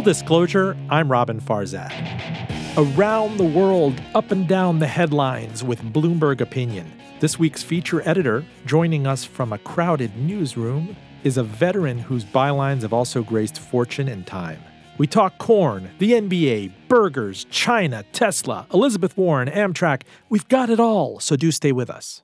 Full disclosure, I'm Robin Farzad. Around the world, up and down the headlines with Bloomberg Opinion. This week's feature editor, joining us from a crowded newsroom, is a veteran whose bylines have also graced fortune and time. We talk corn, the NBA, burgers, China, Tesla, Elizabeth Warren, Amtrak. We've got it all, so do stay with us.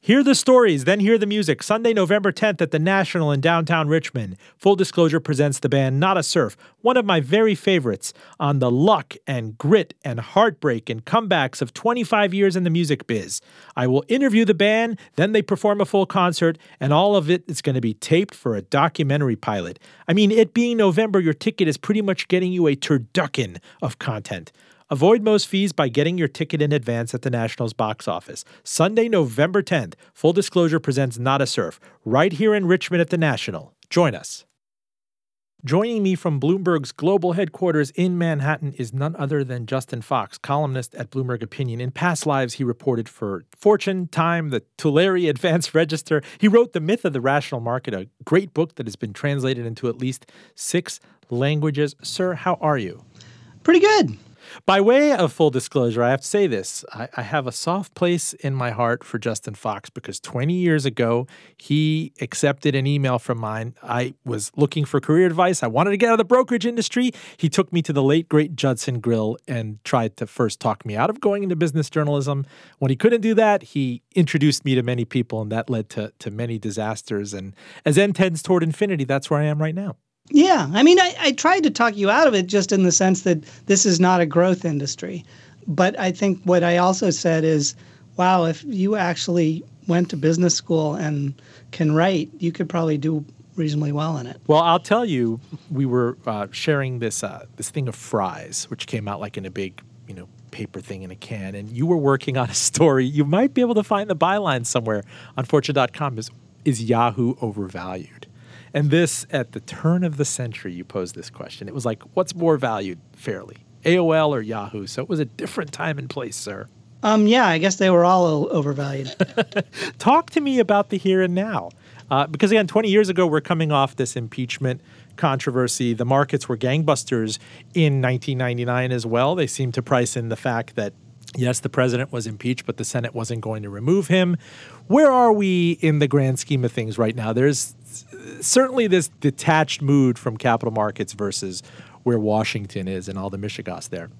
Hear the stories, then hear the music. Sunday, November 10th at the National in downtown Richmond. Full Disclosure presents the band Not a Surf, one of my very favorites, on the luck and grit and heartbreak and comebacks of 25 years in the music biz. I will interview the band, then they perform a full concert, and all of it is going to be taped for a documentary pilot. I mean, it being November, your ticket is pretty much getting you a turducken of content. Avoid most fees by getting your ticket in advance at the Nationals box office. Sunday, November 10th, Full Disclosure presents Not a Surf, right here in Richmond at the National. Join us. Joining me from Bloomberg's global headquarters in Manhattan is none other than Justin Fox, columnist at Bloomberg Opinion. In past lives, he reported for Fortune, Time, the Tulare Advance Register. He wrote The Myth of the Rational Market, a great book that has been translated into at least six languages. Sir, how are you? Pretty good. By way of full disclosure, I have to say this. I, I, have a soft place in my heart for Justin Fox because 20 years ago, he accepted an email from mine. I was looking for career advice. I wanted to get out of the brokerage industry. He took me to the late, great Judson Grill and tried to first talk me out of going into business journalism. When he couldn't do that, he introduced me to many people, and that led to, to many disasters. And as N tends toward infinity, that's where I am right now. Yeah. I mean, I, I tried to talk you out of it just in the sense that this is not a growth industry. But I think what I also said is, wow, if you actually went to business school and can write, you could probably do reasonably well in it. Well, I'll tell you, we were uh, sharing this uh, this thing of fries, which came out like in a big, you know, paper thing in a can, and you were working on a story. You might be able to find the byline somewhere on Fortune.com. Is is Yahoo overvalued? And this, at the turn of the century, you posed this question. It was like, what's more valued fairly, AOL or Yahoo? So it was a different time and place, sir. Um, yeah, I guess they were all overvalued. Talk to me about the here and now. Uh, because again, 20 years ago, we're coming off this impeachment controversy. The markets were gangbusters in 1999 as well. They seemed to price in the fact that Yes, the president was impeached, but the Senate wasn't going to remove him. Where are we in the grand scheme of things right now? There's certainly this detached mood from capital markets versus where Washington is and all the Michigas there.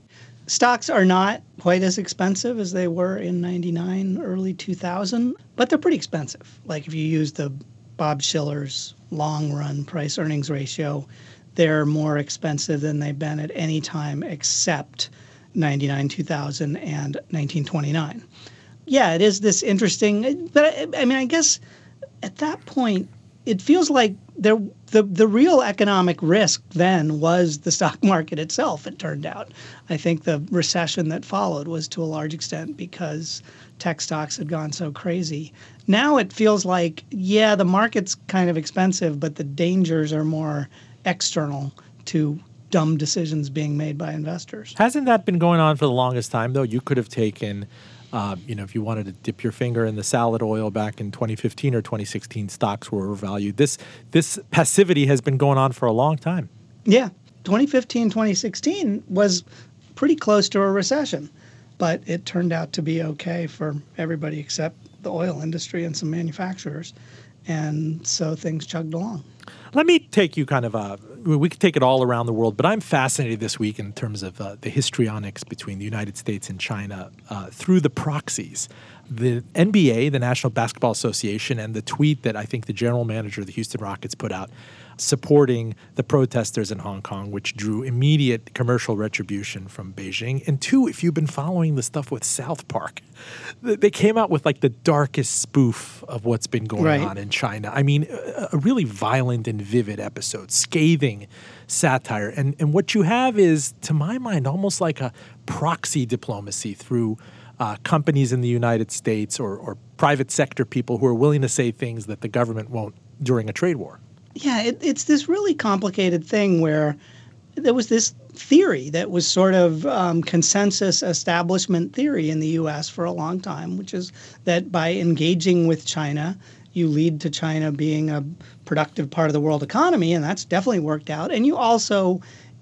Stocks are not quite as expensive as they were in 99, early 2000, but they're pretty expensive. Like if you use the Bob Shiller's long run price earnings ratio, they're more expensive than they've been at any time except 99, 2000, and 1929. Yeah, it is this interesting, but I, I mean, I guess at that point, it feels like there the the real economic risk then was the stock market itself. It turned out. I think the recession that followed was to a large extent because tech stocks had gone so crazy. Now it feels like yeah, the market's kind of expensive, but the dangers are more external to dumb decisions being made by investors. Hasn't that been going on for the longest time though? You could have taken uh, you know, if you wanted to dip your finger in the salad oil back in 2015 or 2016, stocks were overvalued. This this passivity has been going on for a long time. Yeah, 2015, 2016 was pretty close to a recession, but it turned out to be okay for everybody except the oil industry and some manufacturers, and so things chugged along. Let me take you kind of a. We could take it all around the world, but I'm fascinated this week in terms of uh, the histrionics between the United States and China uh, through the proxies. The NBA, the National Basketball Association, and the tweet that I think the general manager of the Houston Rockets put out supporting the protesters in Hong Kong, which drew immediate commercial retribution from Beijing. And two, if you've been following the stuff with South Park, they came out with like the darkest spoof of what's been going right. on in China. I mean, a really violent and vivid episode, scathing satire. And, and what you have is, to my mind, almost like a proxy diplomacy through. Uh, companies in the United States or, or private sector people who are willing to say things that the government won't during a trade war yeah, it, it's this really complicated thing where there was this theory that was sort of um, consensus establishment theory in the U.S. for a long time, which is that by engaging with China, you lead to China being a productive part of the world economy, and that's definitely worked out. And you also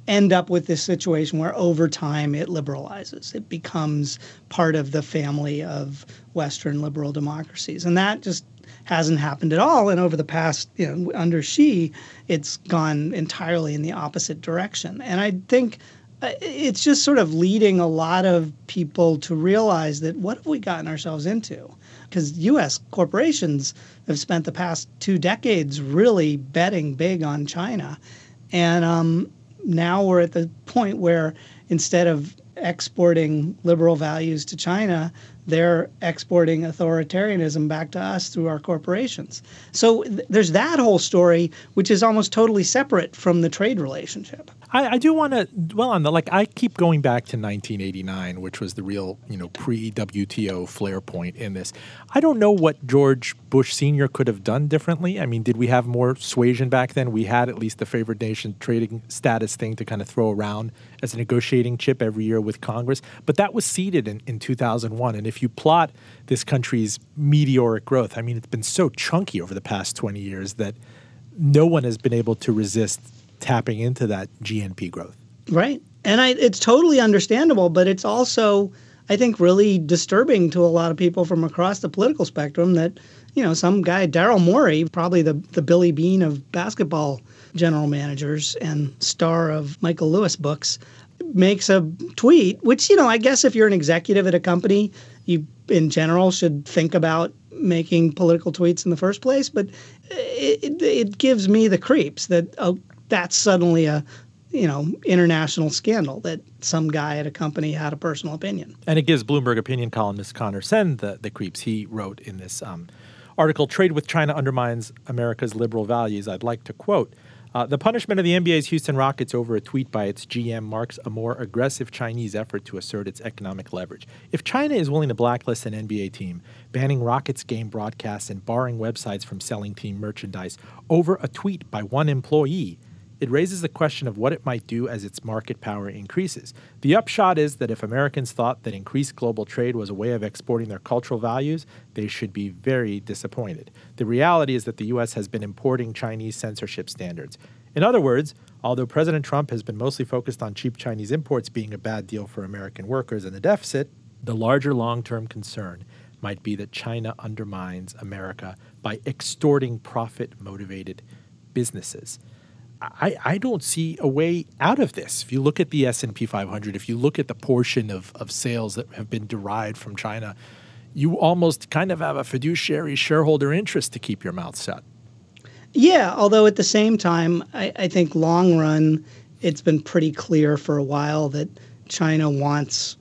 end up with this situation where over time it liberalizes. It becomes part of the family of Western liberal democracies. And that just hasn't happened at all. And over the past, you know, under Xi, it's gone entirely in the opposite direction. And I think uh, it's just sort of leading a lot of people to realize that what have we gotten ourselves into? Because U.S. corporations have spent the past two decades really betting big on China. And um, now we're at the point where instead of exporting liberal values to China, they're exporting authoritarianism back to us through our corporations. So th- there's that whole story, which is almost totally separate from the trade relationship. I, I do want to dwell on that. Like I keep going back to 1989, which was the real, you know, pre-WTO flare point in this. I don't know what George Bush Senior could have done differently. I mean, did we have more suasion back then? We had at least the favored nation trading status thing to kind of throw around as a negotiating chip every year with Congress, but that was ceded in, in 2001. And if you plot this country's meteoric growth, I mean, it's been so chunky over the past 20 years that no one has been able to resist tapping into that GNP growth. Right. And I, it's totally understandable, but it's also, I think, really disturbing to a lot of people from across the political spectrum that, you know, some guy, Daryl Morey, probably the, the Billy Beane of basketball general managers and star of Michael Lewis books, makes a tweet, which, you know, I guess if you're an executive at a company, you in general should think about making political tweets in the first place. But it, it gives me the creeps that, oh, that's suddenly a you know international scandal that some guy at a company had a personal opinion. And it gives Bloomberg opinion columnist Conor Sen the, the creeps. He wrote in this um, article, "Trade with China undermines America's liberal values." I'd like to quote. Uh, the punishment of the NBA's Houston Rockets over a tweet by its GM marks a more aggressive Chinese effort to assert its economic leverage. If China is willing to blacklist an NBA team, banning Rockets game broadcasts, and barring websites from selling team merchandise over a tweet by one employee, it raises the question of what it might do as its market power increases. The upshot is that if Americans thought that increased global trade was a way of exporting their cultural values, they should be very disappointed. The reality is that the U.S. has been importing Chinese censorship standards. In other words, although President Trump has been mostly focused on cheap Chinese imports being a bad deal for American workers and the deficit, the larger long term concern might be that China undermines America by extorting profit motivated businesses. I, I don't see a way out of this. If you look at the S&P 500, if you look at the portion of, of sales that have been derived from China, you almost kind of have a fiduciary shareholder interest to keep your mouth shut. Yeah, although at the same time, I, I think long run, it's been pretty clear for a while that China wants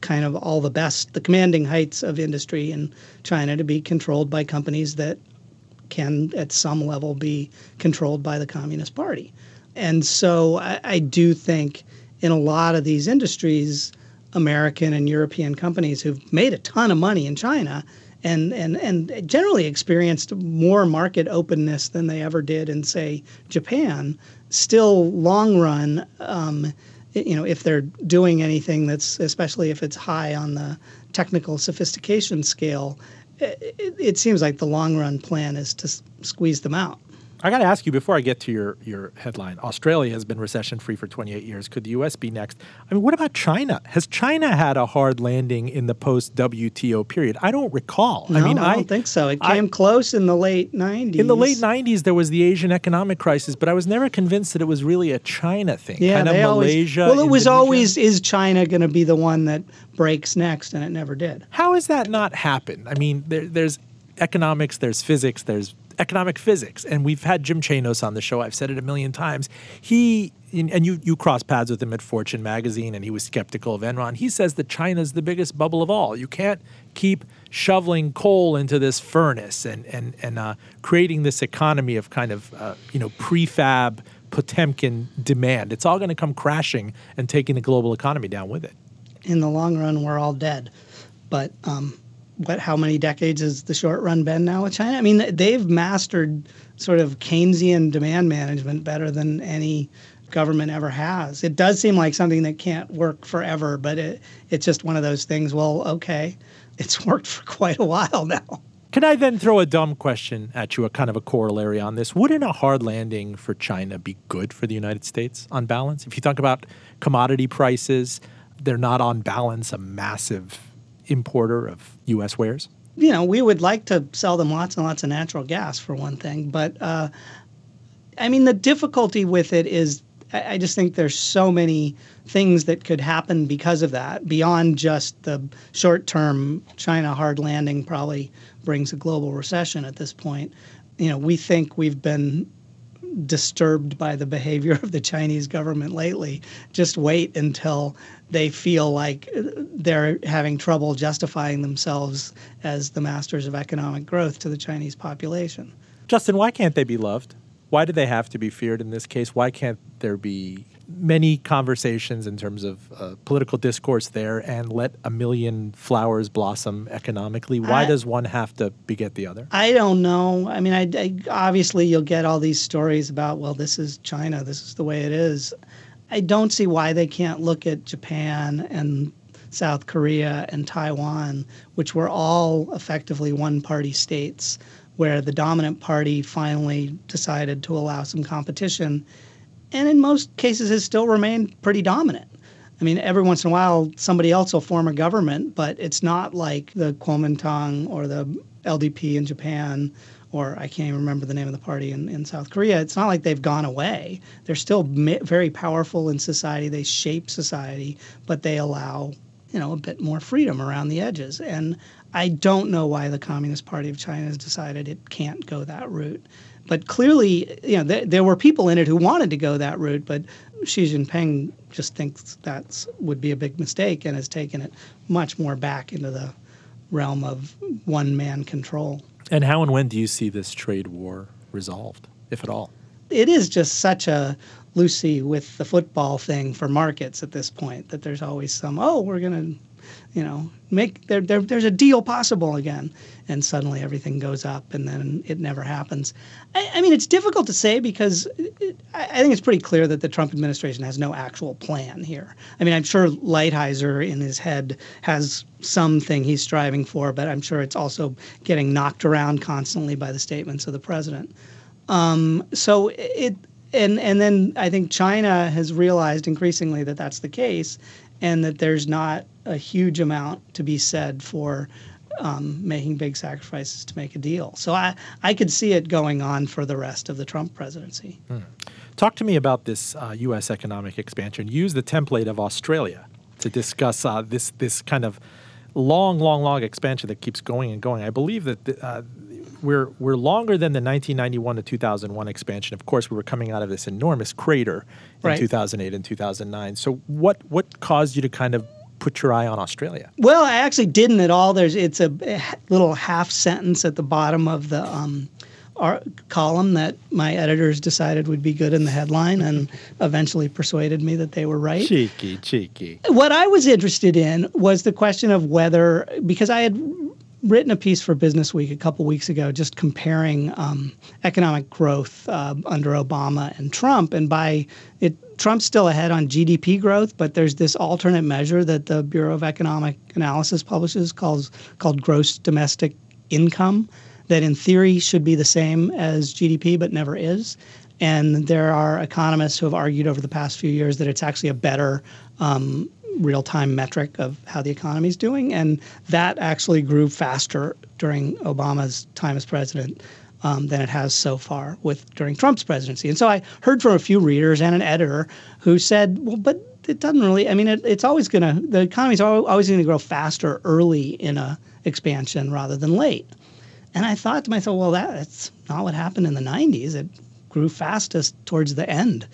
kind of all the best, the commanding heights of industry in China to be controlled by companies that can, at some level, be controlled by the Communist Party. And so I, I do think in a lot of these industries, American and European companies who've made a ton of money in China and, and, and generally experienced more market openness than they ever did in, say, Japan, still long run, um, you know, if they're doing anything that's, especially if it's high on the technical sophistication scale, it, it seems like the long run plan is to s- squeeze them out. I got to ask you before I get to your, your headline. Australia has been recession free for 28 years. Could the U.S. be next? I mean, what about China? Has China had a hard landing in the post WTO period? I don't recall. No, I mean, I don't think so. It came I, close in the late 90s. In the late 90s, there was the Asian economic crisis, but I was never convinced that it was really a China thing. Yeah, kind of Malaysia. Always, well, it was Indonesia. always is China going to be the one that breaks next, and it never did. How has that not happened? I mean, there, there's economics, there's physics, there's economic physics. And we've had Jim Chanos on the show. I've said it a million times. He and you you cross paths with him at Fortune magazine, and he was skeptical of Enron. He says that China's the biggest bubble of all. You can't keep shoveling coal into this furnace and and and uh, creating this economy of kind of uh, you know prefab Potemkin demand. It's all going to come crashing and taking the global economy down with it. In the long run, we're all dead. But um, what how many decades has the short run been now with China? I mean, they've mastered sort of Keynesian demand management better than any government ever has. It does seem like something that can't work forever, but it, it's just one of those things. Well, okay, it's worked for quite a while now. Can I then throw a dumb question at you, a kind of a corollary on this? Wouldn't a hard landing for China be good for the United States on balance? If you talk about commodity prices, they're not on balance a massive importer of U.S. wares? You know, we would like to sell them lots and lots of natural gas for one thing, but uh, I mean, the difficulty with it is I just think there's so many things that could happen because of that beyond just the short term China hard landing probably brings a global recession at this point. You know, we think we've been disturbed by the behavior of the Chinese government lately. Just wait until they feel like they're having trouble justifying themselves as the masters of economic growth to the Chinese population. Justin, why can't they be loved? Why do they have to be feared in this case? Why can't there be many conversations in terms of uh, political discourse there and let a million flowers blossom economically? Why I, does one have to beget the other? I don't know. I mean, I, I, obviously you'll get all these stories about, well, this is China, this is the way it is. I don't see why they can't look at Japan and South Korea and Taiwan, which were all effectively one party states, where the dominant party finally decided to allow some competition and in most cases has still remained pretty dominant. I mean, every once in a while, somebody else will form a government, but it's not like the Kuomintang or the LDP in Japan, or I can't even remember the name of the party in, in South Korea. It's not like they've gone away. They're still very powerful in society. They shape society, but they allow, you know, a bit more freedom around the edges. And I don't know why the Communist Party of China has decided it can't go that route. But clearly, you know, th- there were people in it who wanted to go that route, but Xi Jinping just thinks that would be a big mistake and has taken it much more back into the realm of one man control. And how and when do you see this trade war resolved, if at all? It is just such a Lucy with the football thing for markets at this point that there's always some, oh, we're going to you know, make there, there, there's a deal possible again, and suddenly everything goes up, and then it never happens. I, I mean, it's difficult to say because it, I think it's pretty clear that the Trump administration has no actual plan here. I mean, I'm sure Lighthizer in his head has something he's striving for, but I'm sure it's also getting knocked around constantly by the statements of the president. Um, so it and and then I think China has realized increasingly that that's the case, and that there's not a huge amount to be said for um, making big sacrifices to make a deal. So I, I could see it going on for the rest of the Trump presidency. Hmm. Talk to me about this uh, U.S. economic expansion. Use the template of Australia to discuss uh, this this kind of long, long, long expansion that keeps going and going. I believe that the, uh, we're we're longer than the 1991 to 2001 expansion. Of course, we were coming out of this enormous crater in right. 2008 and 2009. So what what caused you to kind of put your eye on Australia? Well, I actually didn't at all. There's it's a little half sentence at the bottom of the um, column that my editors decided would be good in the headline and eventually persuaded me that they were right. Cheeky, cheeky. What I was interested in was the question of whether, because I had written a piece for Business Week a couple weeks ago, just comparing um, economic growth uh, under Obama and Trump, and by it, Trump's still ahead on GDP growth, but there's this alternate measure that the Bureau of Economic Analysis publishes called called gross domestic income, that in theory should be the same as GDP, but never is. And there are economists who have argued over the past few years that it's actually a better um, real time metric of how the economy is doing. And that actually grew faster during Obama's time as president. Um, than it has so far with during Trump's presidency. And so I heard from a few readers and an editor who said, "Well, but it doesn't really. I mean, it, it's always going to the economy is always going to grow faster early in a expansion rather than late." And I thought to myself, "Well, that's not what happened in the '90s. It grew fastest towards the end."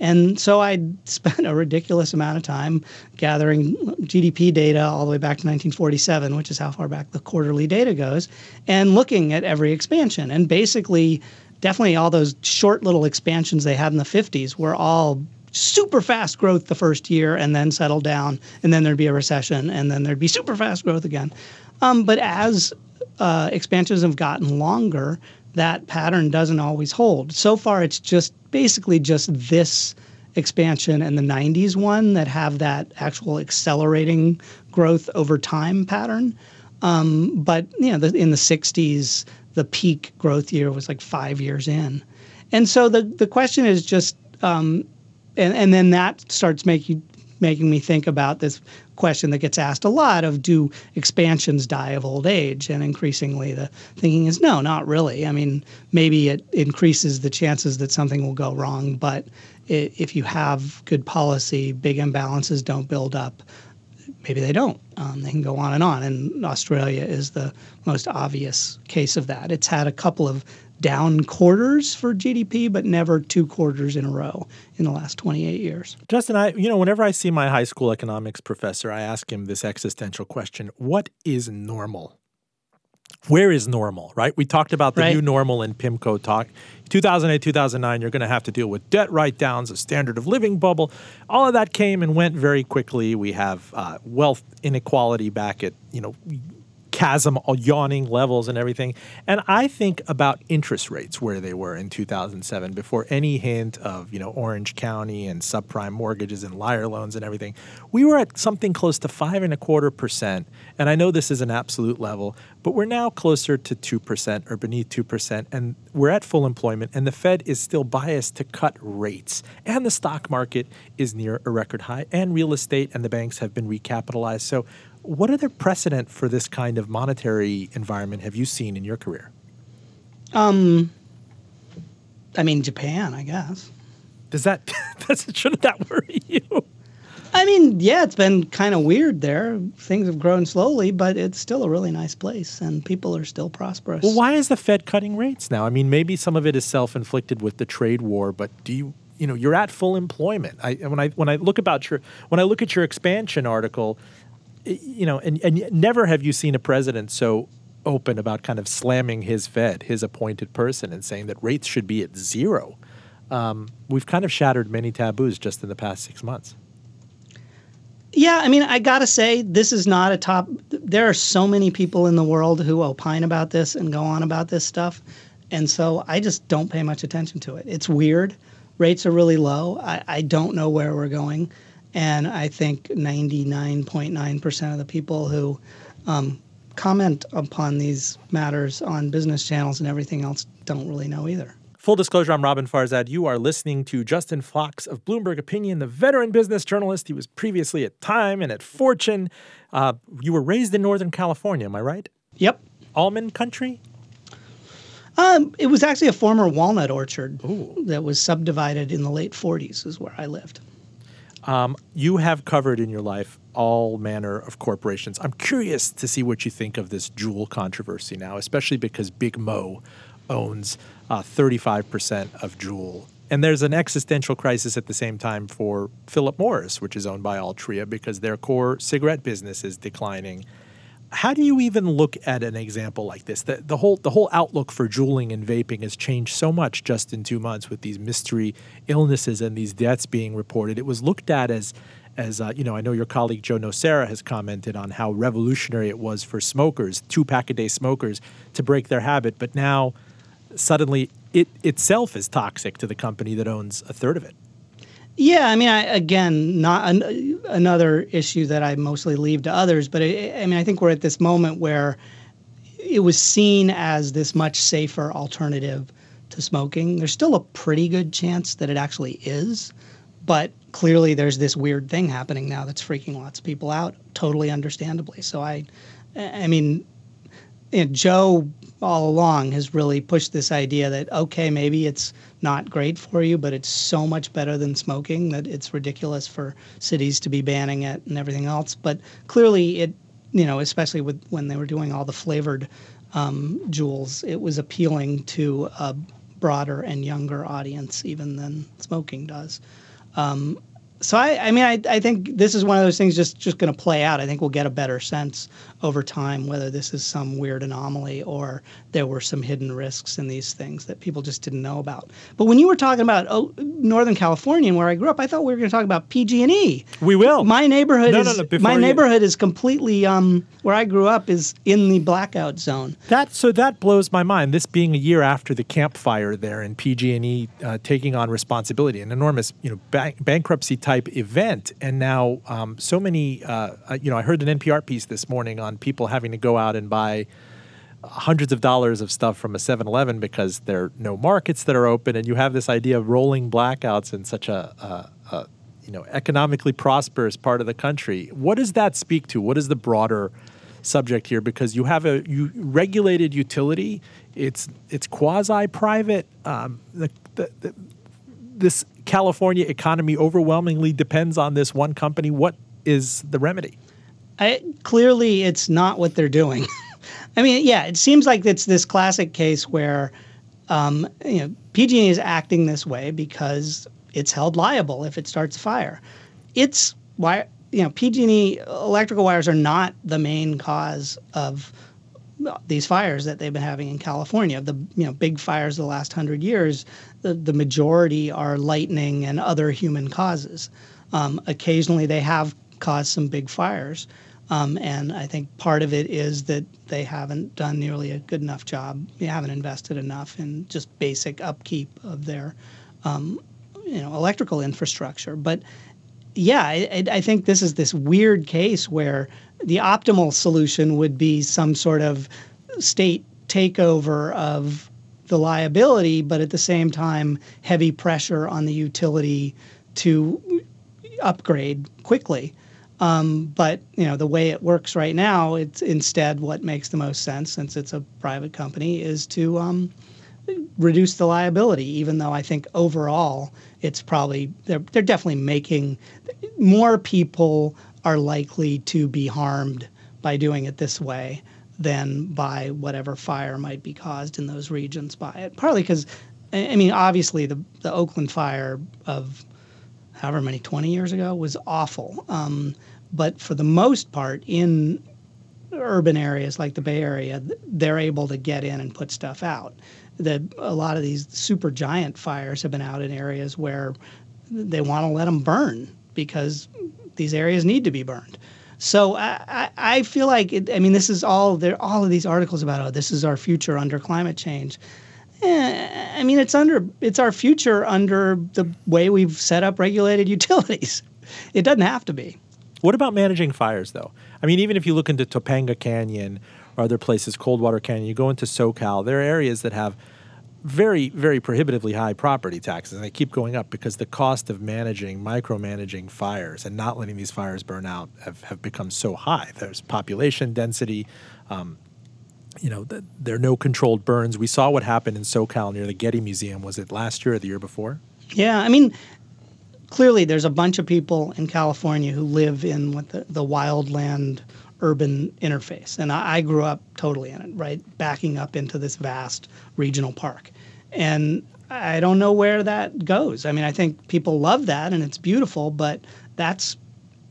And so I spent a ridiculous amount of time gathering GDP data all the way back to 1947, which is how far back the quarterly data goes, and looking at every expansion. And basically, definitely all those short little expansions they had in the 50s were all super fast growth the first year and then settle down, and then there'd be a recession, and then there'd be super fast growth again. Um, but as uh, expansions have gotten longer, that pattern doesn't always hold. So far, it's just basically just this expansion and the 90s one that have that actual accelerating growth over time pattern. Um, but you know, the, in the '60s, the peak growth year was like five years in, and so the the question is just, um, and and then that starts making making me think about this question that gets asked a lot of do expansions die of old age? And increasingly the thinking is no not really. I mean maybe it increases the chances that something will go wrong but if you have good policy big imbalances don't build up maybe they don't. Um, they can go on and on. And australia is the most obvious case of that. It's had a couple of down quarters for GDP, but never two quarters in a row in the last 28 years. Justin, I you know, whenever I see my high school economics professor, I ask him this existential question: What is normal? Where is normal, right? We talked about the right. new normal in PIMCO talk. 2008, 2009, you're going to have to deal with debt write downs, a standard of living bubble. All of that came and went very quickly. We have uh, wealth inequality back at, you know, chasm, yawning levels and everything. And I think about interest rates where they were in 2007 before any hint of, you know, Orange County and subprime mortgages and liar loans and everything. We were at something close to five and a quarter percent. And I know this is an absolute level, but we're now closer to 2% or beneath 2%. And we're at full employment. And the Fed is still biased to cut rates. And the stock market is near a record high. And real estate and the banks have been recapitalized. So what other precedent for this kind of monetary environment have you seen in your career? Um, I mean, Japan, I guess. Does that does shouldn't that worry you? I mean, yeah, it's been kind of weird there. Things have grown slowly, but it's still a really nice place, and people are still prosperous. Well, why is the Fed cutting rates now? I mean, maybe some of it is self-inflicted with the trade war, but do you, you know, you're at full employment. I when I when I look about your when I look at your expansion article, you know, and, and never have you seen a president so open about kind of slamming his Fed, his appointed person, and saying that rates should be at zero. Um, we've kind of shattered many taboos just in the past six months. Yeah, I mean, I gotta say, this is not a top. There are so many people in the world who opine about this and go on about this stuff, and so I just don't pay much attention to it. It's weird. Rates are really low. I, I don't know where we're going. And I think 99.9% of the people who um, comment upon these matters on business channels and everything else don't really know either. Full disclosure, I'm Robin Farzad. You are listening to Justin Fox of Bloomberg Opinion, the veteran business journalist. He was previously at Time and at Fortune. Uh, you were raised in Northern California, am I right? Yep. Almond country? Um, it was actually a former walnut orchard Ooh. that was subdivided in the late 40s, is where I lived. Um, you have covered in your life all manner of corporations. I'm curious to see what you think of this Juul controversy now, especially because Big Mo owns uh, 35% of Juul. And there's an existential crisis at the same time for Philip Morris, which is owned by Altria, because their core cigarette business is declining how do you even look at an example like this? The, the whole the whole outlook for juuling and vaping has changed so much just in two months with these mystery illnesses and these deaths being reported. It was looked at as as uh, you know, I know your colleague Joe Nocera has commented on how revolutionary it was for smokers, two pack a day smokers, to break their habit. But now, suddenly, it itself is toxic to the company that owns a third of it. Yeah, I mean, I, again, not an, another issue that I mostly leave to others, but I, I mean, I think we're at this moment where it was seen as this much safer alternative to smoking. There's still a pretty good chance that it actually is, but clearly there's this weird thing happening now that's freaking lots of people out, totally understandably. So I, I mean, you know, Joe all along has really pushed this idea that okay, maybe it's not great for you, but it's so much better than smoking that it's ridiculous for cities to be banning it and everything else. But clearly, it you know, especially with when they were doing all the flavored um, Juuls, it was appealing to a broader and younger audience even than smoking does. Um, so I, I mean, I, I think this is one of those things just just going to play out. I think we'll get a better sense over time whether this is some weird anomaly or there were some hidden risks in these things that people just didn't know about. But when you were talking about oh, Northern California and where I grew up, I thought we were going to talk about PG&E. We will. My neighborhood no, is no, no, my you... neighborhood is completely um, where I grew up is in the blackout zone. That so that blows my mind. This being a year after the Camp Fire there and PG&E uh, taking on responsibility, an enormous you know bankruptcy type event. And now, um, so many, uh, uh you know, I heard an NPR piece this morning on people having to go out and buy hundreds of dollars of stuff from a 7-Eleven because there are no markets that are open, and you have this idea of rolling blackouts in such a, a, a you know economically prosperous part of the country. What does that speak to? What is the broader subject here? Because you have a you regulated utility. It's it's quasi private. Um, the, the, the, this California economy overwhelmingly depends on this one company. What is the remedy? I, clearly, it's not what they're doing. I mean, yeah, it seems like it's this classic case where um, you know PG&E is acting this way because it's held liable if it starts a fire. It's why you know PG&E electrical wires are not the main cause of these fires that they've been having in California. The you know big fires of the last hundred years, the, majority are lightning and other human causes. Um, occasionally, they have caused some big fires, um, and I think part of it is that they haven't done nearly a good enough job. They haven't invested enough in just basic upkeep of their, um, you know, electrical infrastructure. But yeah, I, I, think this is this weird case where the optimal solution would be some sort of state takeover of the liability, but at the same time, heavy pressure on the utility to upgrade quickly. Um, but you know the way it works right now, it's instead what makes the most sense, since it's a private company, is to um, reduce the liability. Even though I think overall, it's probably they're they're definitely making more people are likely to be harmed by doing it this way than by whatever fire might be caused in those regions by it. Partly because, I mean, obviously the the Oakland fire of however many 20 years ago was awful. Um, but for the most part, in urban areas like the Bay Area, they're able to get in and put stuff out. That a lot of these super giant fires have been out in areas where they want to let them burn because these areas need to be burned. So I, I feel like it, I mean this is all there all of these articles about oh this is our future under climate change. Eh, I mean, it's under it's our future under the way we've set up regulated utilities. It doesn't have to be. What about managing fires, though? I mean, even if you look into Topanga Canyon or other places, Coldwater Canyon, you go into SoCal, there are areas that have very, very prohibitively high property taxes, and they keep going up because the cost of managing, micromanaging fires and not letting these fires burn out have, have become so high. There's population density, um, you know, the, there are no controlled burns. We saw what happened in SoCal near the Getty Museum. Was it last year or the year before? Yeah, I mean, clearly there's a bunch of people in California who live in what the, the wildland urban interface. And I, I grew up totally in it, right? Backing up into this vast regional park. And I don't know where that goes. I mean, I think people love that and it's beautiful, but that's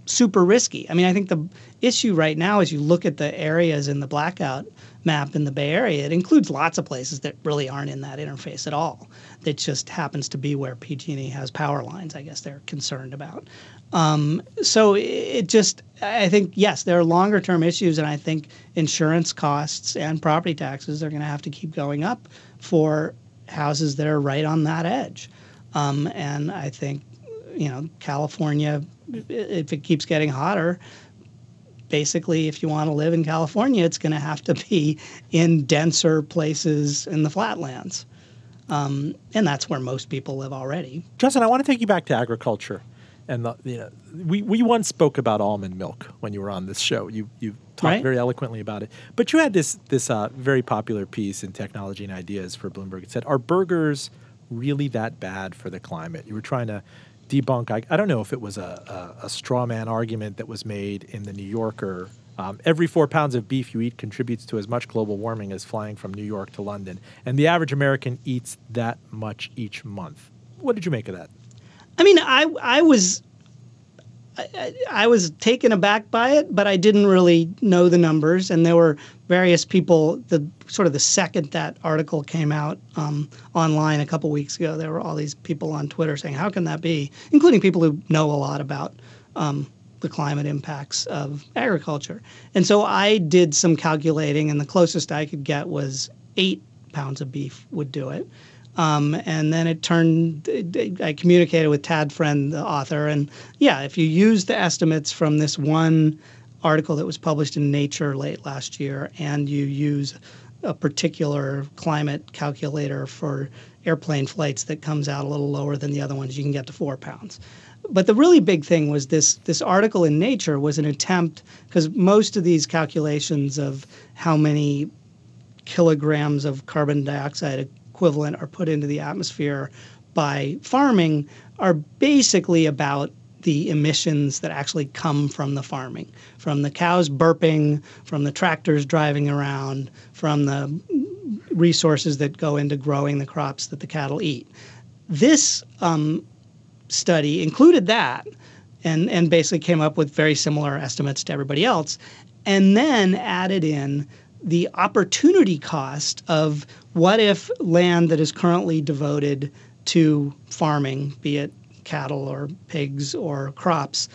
super risky. I mean, I think the issue right now is you look at the areas in the blackout map in the Bay Area, it includes lots of places that really aren't in that interface at all. It just happens to be where PG&E has power lines. I guess they're concerned about. Um, so it just, I think, yes, there are longer term issues, and I think insurance costs and property taxes are going to have to keep going up for houses that are right on that edge. Um, and I think, you know, California, if it keeps getting hotter, basically, if you want to live in California, it's going to have to be in denser places in the flatlands. Um, and that's where most people live already. Justin, I want to take you back to agriculture. And the, you know, we, we once spoke about almond milk when you were on this show. You you talked right. very eloquently about it. But you had this this uh, very popular piece in Technology and Ideas for Bloomberg. It said, "Are burgers really that bad for the climate?" You were trying to debunk. I, I don't know if it was a, a, a, straw man argument that was made in the New Yorker. Um, every four pounds of beef you eat contributes to as much global warming as flying from New York to London, and the average American eats that much each month. What did you make of that? I mean, I I was I, I, was taken aback by it, but I didn't really know the numbers. And there were various people. The sort of the second that article came out um, online a couple weeks ago, there were all these people on Twitter saying, "How can that be?" Including people who know a lot about um, the climate impacts of agriculture. And so I did some calculating, and the closest I could get was eight pounds of beef would do it. Um, and then it turned, I communicated with Tad Friend, the author, and yeah, if you use the estimates from this one article that was published in Nature late last year, and you use a particular climate calculator for airplane flights that comes out a little lower than the other ones, you can get to four pounds. But the really big thing was this this article in Nature was an attempt because most of these calculations of how many kilograms of carbon dioxide equivalent are put into the atmosphere by farming are basically about the emissions that actually come from the farming, from the cows burping, from the tractors driving around, from the resources that go into growing the crops that the cattle eat. This um, study included that and, and basically came up with very similar estimates to everybody else, and then added in the opportunity cost of what if land that is currently devoted to farming, be it cattle or pigs or crops,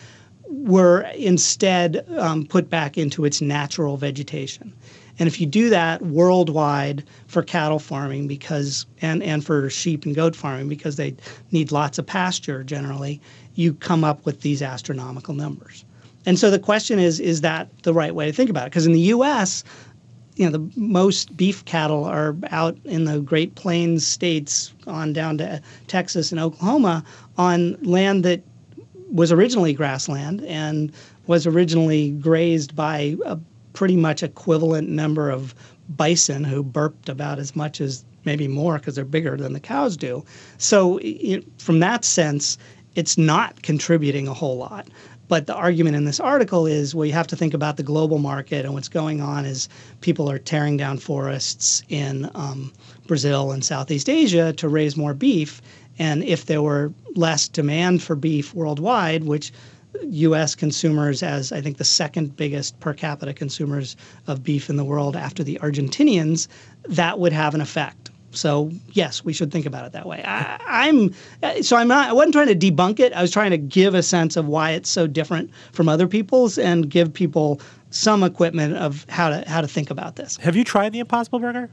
were instead um, put back into its natural vegetation. And if you do that worldwide for cattle farming because and, and for sheep and goat farming because they need lots of pasture generally, you come up with these astronomical numbers. And so the question is, is that the right way to think about it? Because in the US, you know, the most beef cattle are out in the Great Plains states on down to Texas and Oklahoma on land that was originally grassland and was originally grazed by a pretty much equivalent number of bison who burped about as much as maybe more because they're bigger than the cows do. So, from that sense, it's not contributing a whole lot. But the argument in this article is well, you have to think about the global market, and what's going on is people are tearing down forests in um, Brazil and Southeast Asia to raise more beef. And if there were less demand for beef worldwide, which U.S. consumers as I think the second biggest per capita consumers of beef in the world after the Argentinians, that would have an effect. So yes, we should think about it that way. I, am so I'm not. I wasn't trying to debunk it. I was trying to give a sense of why it's so different from other people's and give people some equipment of how to how to think about this. Have you tried the Impossible Burger?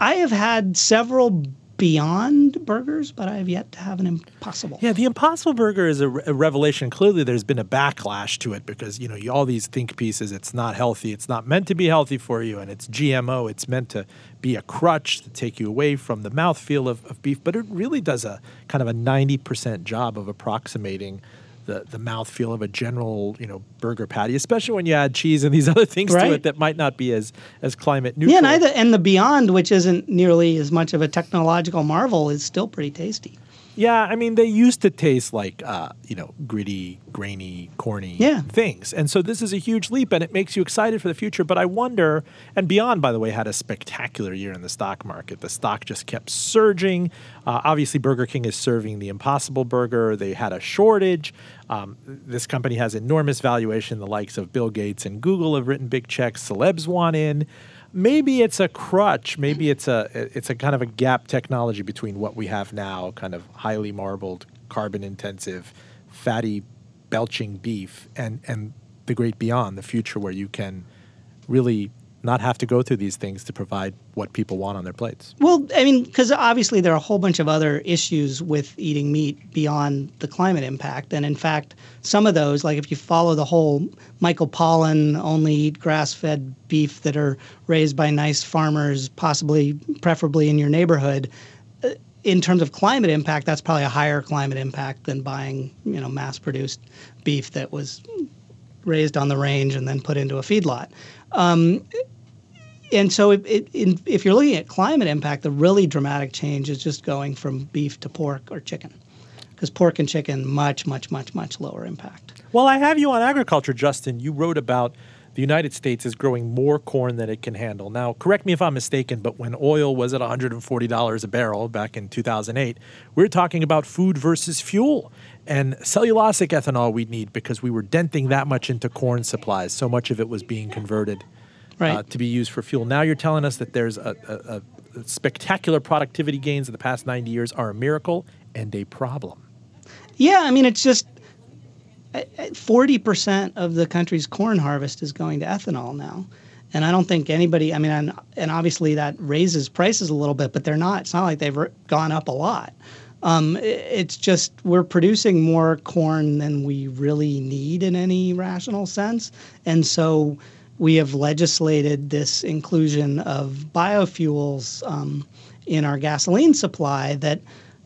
I have had several beyond burgers, but I have yet to have an impossible. Yeah, the impossible burger is a, a, revelation. Clearly, there's been a backlash to it because you know you, all these think pieces. It's not healthy. It's not meant to be healthy for you, and it's GMO. It's meant to be a crutch to take you away from the mouthfeel of, of beef. But it really does a kind of a ninety percent job of approximating the the mouthfeel of a general you know burger patty, especially when you add cheese and these other things right. to it that might not be as as climate neutral. Yeah, and, and the Beyond, which isn't nearly as much of a technological marvel, is still pretty tasty. Yeah, I mean, they used to taste like, uh, you know, gritty, grainy, corny yeah. things. And so this is a huge leap and it makes you excited for the future. But I wonder, and Beyond, by the way, had a spectacular year in the stock market. The stock just kept surging. Uh, obviously, Burger King is serving the impossible burger. They had a shortage. Um, this company has enormous valuation. The likes of Bill Gates and Google have written big checks. Celebs want in maybe it's a crutch. Maybe it's a it's a kind of a gap technology between what we have now, kind of highly marbled, carbon intensive, fatty, belching beef, and and the great beyond, the future where you can really not have to go through these things to provide what people want on their plates. Well, I mean, because obviously there are a whole bunch of other issues with eating meat beyond the climate impact. And in fact, some of those, like if you follow the whole Michael Pollan only eat grass fed beef that are raised by nice farmers, possibly, preferably in your neighborhood, uh, in terms of climate impact, that's probably a higher climate impact than buying, you know, mass produced beef that was raised on the range and then put into a feedlot. Um, and so, if you're looking at climate impact, the really dramatic change is just going from beef to pork or chicken, because pork and chicken much, much, much, much lower impact. Well, I have you on agriculture, Justin. You wrote about the United States is growing more corn than it can handle. Now, correct me if I'm mistaken, but when oil was at $140 a barrel back in 2008, we we're talking about food versus fuel and cellulosic ethanol we need because we were denting that much into corn supplies. So much of it was being converted right. uh, to be used for fuel. Now you're telling us that there's a, a, a spectacular productivity gains in the past 90 years are a miracle and a problem. Yeah, I mean, it's just 40% of the country's corn harvest is going to ethanol now. And I don't think anybody, I mean, and, and obviously that raises prices a little bit, but they're not, it's not like they've gone up a lot. Um, it's just we're producing more corn than we really need in any rational sense. And so we have legislated this inclusion of biofuels um, in our gasoline supply that,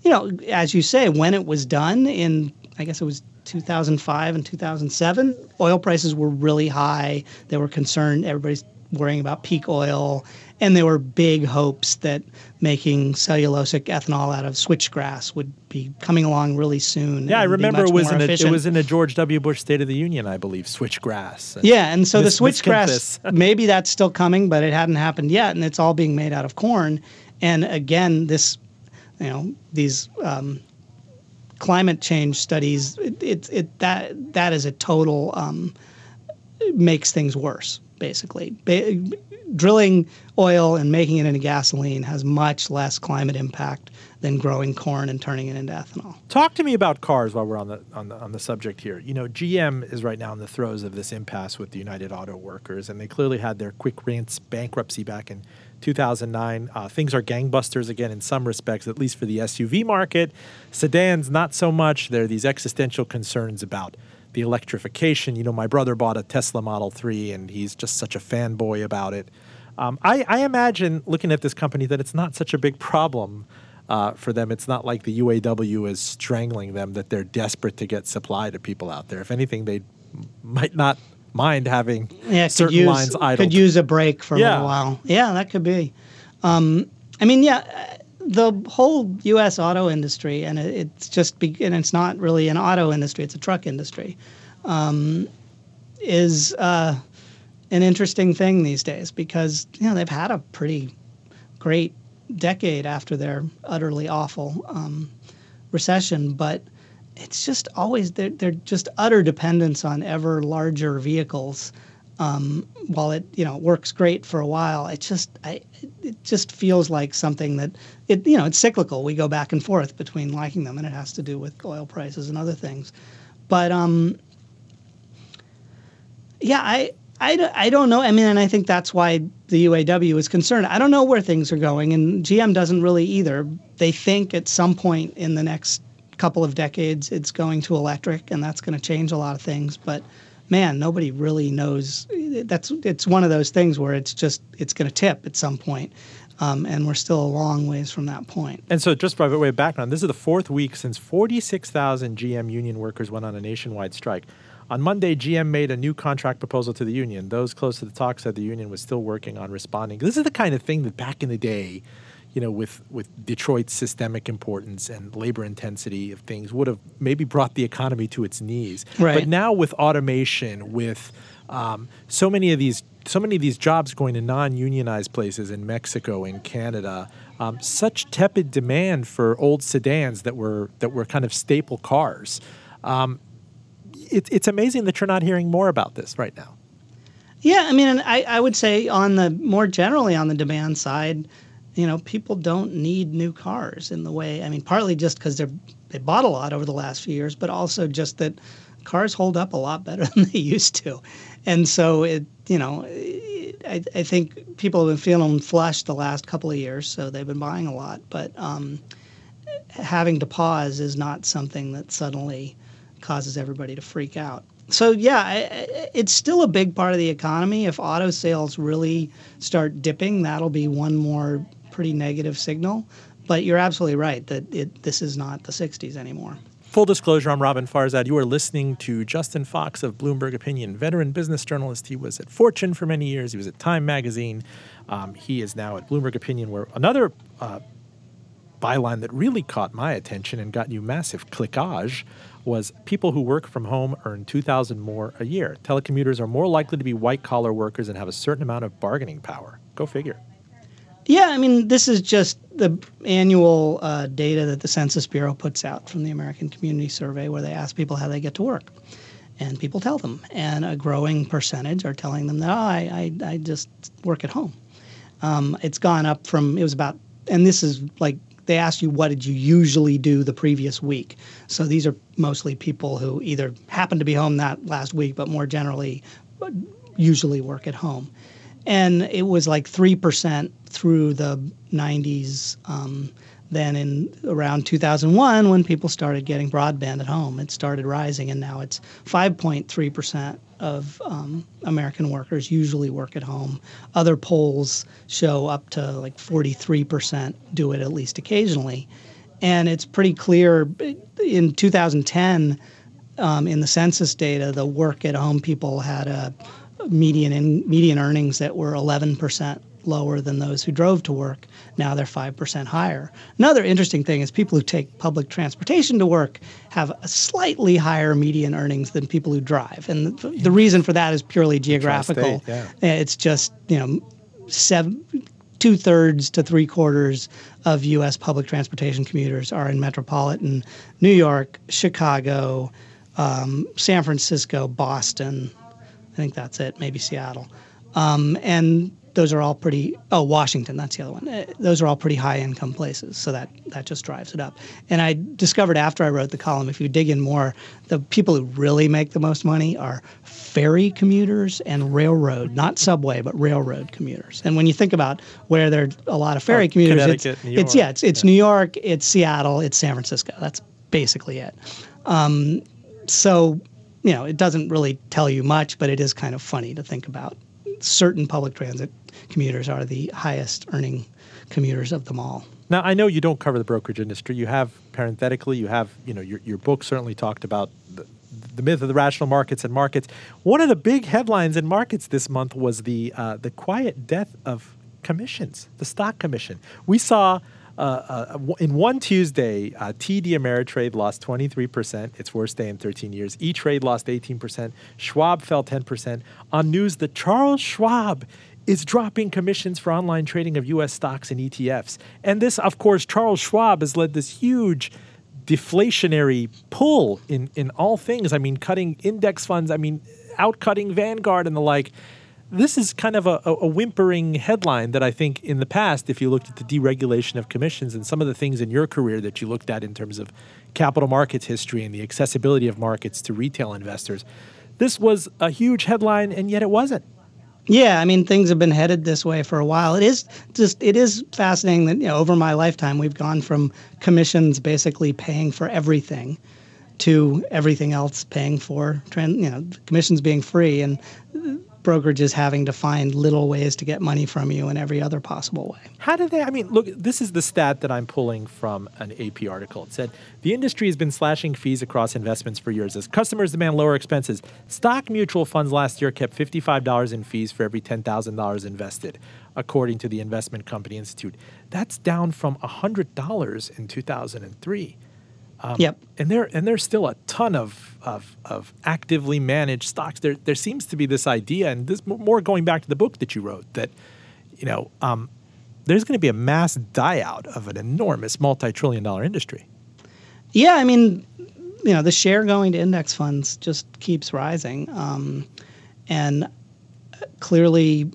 you know, as you say, when it was done in, I guess it was 2005 and 2007, oil prices were really high. They were concerned, everybody's worrying about peak oil and there were big hopes that making cellulosic ethanol out of switchgrass would be coming along really soon. Yeah, I remember it was in a, it was in a George W. Bush State of the Union, I believe, switchgrass. And yeah, and so the switchgrass maybe that's still coming, but it hadn't happened yet, and it's all being made out of corn. And again, this, you know, these. Um, climate change studies, it, it, it, that that is a total um, makes things worse. Basically, ba- drilling oil and making it into gasoline has much less climate impact than growing corn and turning it into ethanol. Talk to me about cars while we're on the on the on the subject here. You know, GM is right now in the throes of this impasse with the United Auto Workers, and they clearly had their quick rinse bankruptcy back in 2009. Uh, things are gangbusters again in some respects, at least for the SUV market. Sedans, not so much. There are these existential concerns about the electrification. You know, my brother bought a Tesla Model 3 and he's just such a fanboy about it. Um, I, I, imagine looking at this company that it's not such a big problem uh, for them. It's not like the UAW is strangling them, that they're desperate to get supply to people out there. If anything, they might not mind having yeah, certain use, lines idle. Could use a break for yeah. a little while. Yeah, that could be. Um, I mean, yeah, the whole U.S. auto industry, and it, it's just, be, and it's not really an auto industry; it's a truck industry, um, is. Uh, an interesting thing these days because you know they've had a pretty great decade after their utterly awful um, recession, but it's just always they're, they're just utter dependence on ever larger vehicles. Um, while it you know works great for a while, it just I, it just feels like something that it you know it's cyclical. We go back and forth between liking them, and it has to do with oil prices and other things. But um, yeah, I I, I don't know. I mean, and I think that's why the UAW is concerned. I don't know where things are going, and GM doesn't really either. They think at some point in the next couple of decades it's going to electric, and that's going to change a lot of things. But man, nobody really knows. That's it's one of those things where it's just it's going to tip at some point. Um, and we're still a long ways from that point. And so, just by way of background, this is the fourth week since 46,000 GM union workers went on a nationwide strike. On Monday, GM made a new contract proposal to the union. Those close to the talks said the union was still working on responding. This is the kind of thing that back in the day, you know, with, with Detroit's systemic importance and labor intensity of things, would have maybe brought the economy to its knees. Right. But now with automation, with um, so many of these so many of these jobs going to non-unionized places in Mexico and Canada, um, such tepid demand for old sedans that were that were kind of staple cars. Um, it, it's amazing that you're not hearing more about this right now. Yeah, I mean, I, I would say on the more generally on the demand side, you know, people don't need new cars in the way. I mean, partly just because they're they bought a lot over the last few years, but also just that cars hold up a lot better than they used to, and so it you know. I, I think people have been feeling flush the last couple of years, so they've been buying a lot. But um, having to pause is not something that suddenly causes everybody to freak out. So yeah, it's still a big part of the economy. If auto sales really start dipping, that'll be one more pretty negative signal. But you're absolutely right that it, this is not the 60s anymore. Full disclosure, I'm Roben Farzad. You are listening to Justin Fox of Bloomberg Opinion, veteran business journalist. He was at Fortune for many years. He was at Time Magazine. Um, he is now at Bloomberg Opinion, where another uh, byline that really caught my attention and got you massive clickage was people who work from home earn 2000 more a year. Telecommuters are more likely to be white collar workers and have a certain amount of bargaining power. Go figure. Yeah, I mean, this is just the annual uh, data that the Census Bureau puts out from the American Community Survey, where they ask people how they get to work. And people tell them. And a growing percentage are telling them that, oh, I, I, I just work at home. Um, it's gone up from, it was about, and this is like they ask you what did you usually do the previous week. So these are mostly people who either happened to be home that last week, but more generally, usually work at home. and it was like 3% through the 90s. Um, then in around 2001, when people started getting broadband at home, it started rising, and now it's 5.3% of um, American workers usually work at home. Other polls show up to like 43% do it at least occasionally. And it's pretty clear in 2010, um, in the census data, the work at home people had a median in, median earnings that were 11% lower than those who drove to work. Now they're 5% higher. Another interesting thing is people who take public transportation to work have a slightly higher median earnings than people who drive. And the, the reason for that is purely geographical. yeah. It's just, you know, seven, two thirds to three quarters of U.S. public transportation commuters are in metropolitan New York, Chicago, um, San Francisco, Boston. I think that's it, maybe Seattle. Um, and those are all pretty oh washington that's the other one. Uh, those are all pretty high income places so that that just drives it up. And i discovered after i wrote the column if you dig in more the people who really make the most money are ferry commuters and railroad not subway but railroad commuters. And when you think about where there are a lot of ferry Oh, commuters it's, it's York. yeah it's, it's new york it's seattle it's san francisco. That's basically it. Um, so you know it doesn't really tell you much but it is kind of funny to think about certain public transit commuters are the highest earning commuters of them all. Now, I know you don't cover the brokerage industry. You have, parenthetically, you have, you know, your, your book certainly talked about the, the myth of the rational markets and markets. One of the big headlines in markets this month was the uh, the quiet death of commissions, the stock commission. We saw uh, uh, in one Tuesday, uh, TD Ameritrade lost 23%, its worst day in 13 years. E Trade lost 18%. Schwab fell 10%. On news that Charles Schwab is dropping commissions for online trading of U.S. stocks and ETFs. And this, of course, Charles Schwab has led this huge deflationary pull in, in all things. I mean, cutting index funds, I mean, outcutting Vanguard and the like. This is kind of a, a, a whimpering headline that I think in the past, if you looked at the deregulation of commissions and some of the things in your career that you looked at in terms of capital markets history and the accessibility of markets to retail investors, this was a huge headline, and yet it wasn't. Yeah, I mean things have been headed this way for a while. It is just it is fascinating that you know over my lifetime we've gone from commissions basically paying for everything to everything else paying for you know commissions being free and brokerages having to find little ways to get money from you in every other possible way. How do they? I mean, look, this is the stat that I'm pulling from an AP article. It said the industry has been slashing fees across investments for years as customers demand lower expenses. Stock mutual funds last year kept $55 in fees for every $10,000 invested, according to the Investment Company Institute. That's down from $100 in 2003. Um, Yep. And there and there's still a ton of, of, of actively managed stocks. There there seems to be this idea, and this more going back to the book that you wrote, that you know um, there's going to be a mass die out of an enormous multi-trillion dollar industry. Yeah, I mean, you know, the share going to index funds just keeps rising, um, and clearly,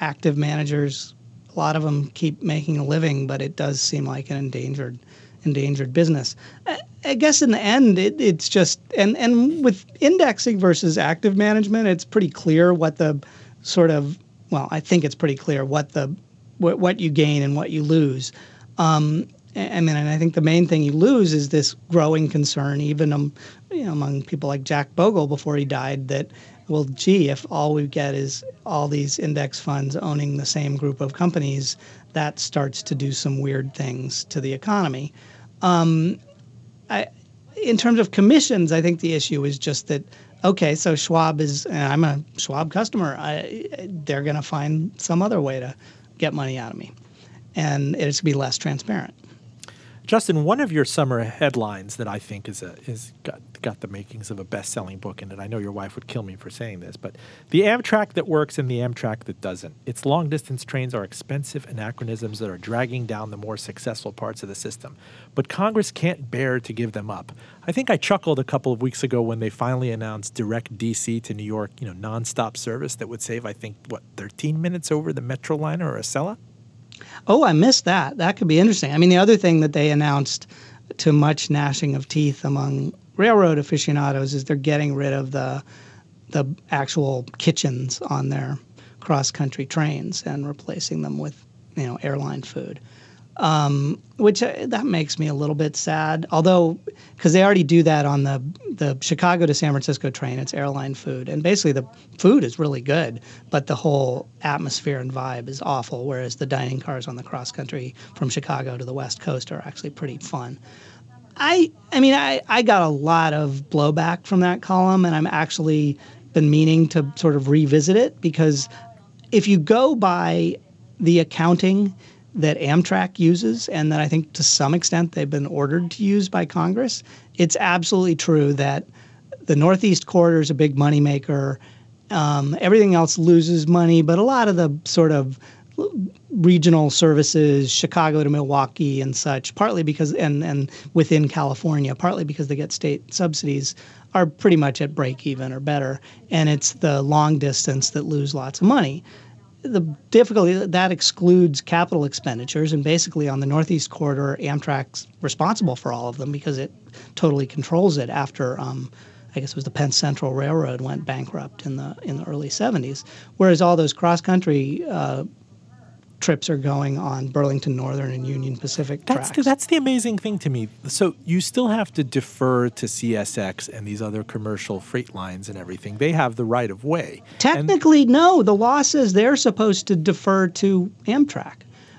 active managers, a lot of them keep making a living, but it does seem like an endangered, endangered business. I, I guess in the end, it, it's just and and with indexing versus active management, it's pretty clear what the sort of well, I think it's pretty clear what the what, what you gain and what you lose. Um, I mean, and I think the main thing you lose is this growing concern, even um, you know, among people like Jack Bogle before he died, that well, gee, if all we get is all these index funds owning the same group of companies, that starts to do some weird things to the economy. Um, I, in terms of commissions, I think the issue is just that okay, so Schwab is, and I'm a Schwab customer. I, they're going to find some other way to get money out of me, and it's to be less transparent. Justin, one of your summer headlines that I think is a is got got the makings of a best selling book in it. I know your wife would kill me for saying this, but the Amtrak that works and the Amtrak that doesn't. Its long distance trains are expensive anachronisms that are dragging down the more successful parts of the system. But Congress can't bear to give them up. I think I chuckled a couple of weeks ago when they finally announced direct DC to New York, you know, nonstop service that would save I think what 13 minutes over the Metroliner or a Acela. Oh, I missed that. That could be interesting. I mean, the other thing that they announced to much gnashing of teeth among railroad aficionados is they're getting rid of the the actual kitchens on their cross country trains and replacing them with you know airline food um, which uh, that makes me a little bit sad. Although, because they already do that on the the Chicago to San Francisco train, it's airline food, and basically the food is really good, but the whole atmosphere and vibe is awful. Whereas the dining cars on the cross country from Chicago to the West Coast are actually pretty fun. I I mean I, I got a lot of blowback from that column, and I'm actually been meaning to sort of revisit it because if you go by the accounting that Amtrak uses and that I think to some extent they've been ordered to use by Congress, it's absolutely true that the Northeast corridor is a big moneymaker. Um, everything else loses money, but a lot of the sort of regional services, Chicago to Milwaukee and such, partly because and and within California, partly because they get state subsidies, are pretty much at break even or better. And it's the long distance that lose lots of money the difficulty that excludes capital expenditures, and basically on the Northeast Corridor, Amtrak's responsible for all of them because it totally controls it. After um, I guess it was the Penn Central Railroad went bankrupt in the in the early '70s, whereas all those cross country uh, trips are going on Burlington Northern and Union Pacific that's tracks. The, that's the amazing thing to me. So you still have to defer to CSX and these other commercial freight lines and everything. They have the right of way. Technically, and, no. The law says they're supposed to defer to Amtrak.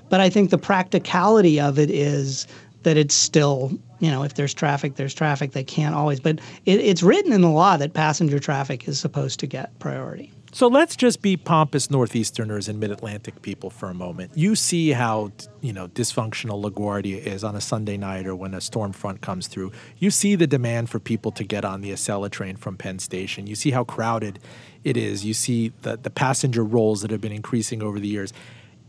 But I think the practicality of it is that it's still, you know, if there's traffic, there's traffic. They can't always. But it, it's written in the law that passenger traffic is supposed to get priority. So let's just be pompous Northeasterners and Mid-Atlantic people for a moment. You see how you know dysfunctional LaGuardia is on a Sunday night or when a storm front comes through. You see the demand for people to get on the Acela train from Penn Station. You see how crowded it is. You see the the passenger rolls that have been increasing over the years.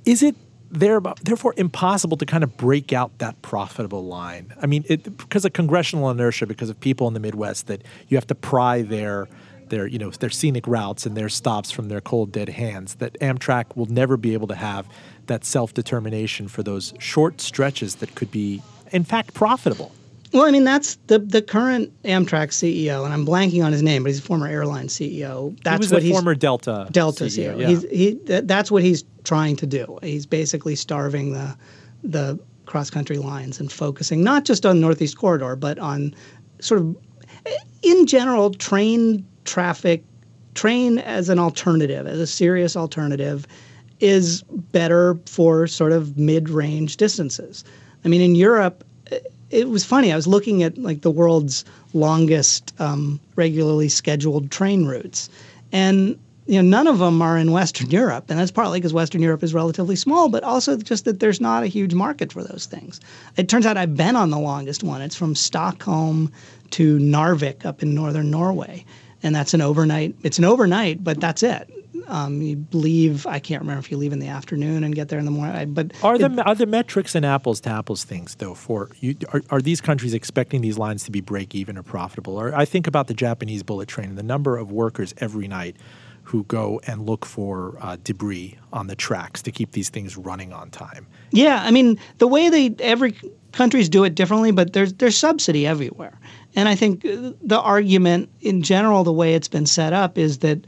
Is it therefore impossible to kind of break out that profitable line? I mean, it, because of congressional inertia, because of people in the Midwest that you have to pry their their you know their scenic routes and their stops from their cold dead hands that Amtrak will never be able to have that self-determination for those short stretches that could be in fact profitable. Well, I mean that's the the current Amtrak CEO, and I'm blanking on his name, but he's a former airline CEO. That's he was what a he's, former Delta Delta CEO. CEO. Yeah. He's, he that's what he's trying to do. He's basically starving the the cross country lines and focusing not just on Northeast Corridor, but on sort of in general train traffic, train as an alternative, as a serious alternative, is better for sort of mid-range distances. I mean, in Europe, it was funny. I was looking at like the world's longest um, regularly scheduled train routes, and you know none of them are in Western Europe, and that's partly because Western Europe is relatively small, but also just that there's not a huge market for those things. It turns out I've been on the longest one. It's from Stockholm to Narvik up in northern Norway, and that's an overnight. It's an overnight, but that's it. Um, you leave. I can't remember if you leave in the afternoon and get there in the morning. But are the are the metrics and apples to apples things though? For you, are, are these countries expecting these lines to be break even or profitable? Or I think about the Japanese bullet train and the number of workers every night who go and look for uh, debris on the tracks to keep these things running on time. Yeah, I mean the way they every countries do it differently, but there's there's subsidy everywhere. And I think the argument in general, the way it's been set up, is that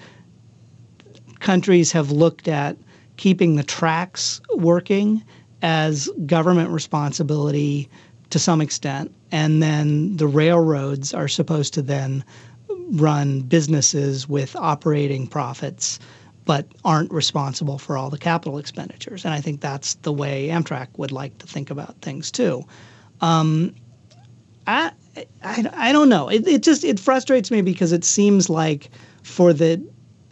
countries have looked at keeping the tracks working as government responsibility to some extent. And then the railroads are supposed to then run businesses with operating profits but aren't responsible for all the capital expenditures. And I think that's the way Amtrak would like to think about things too. Um, I, I, I don't know. It, it just it frustrates me because it seems like for the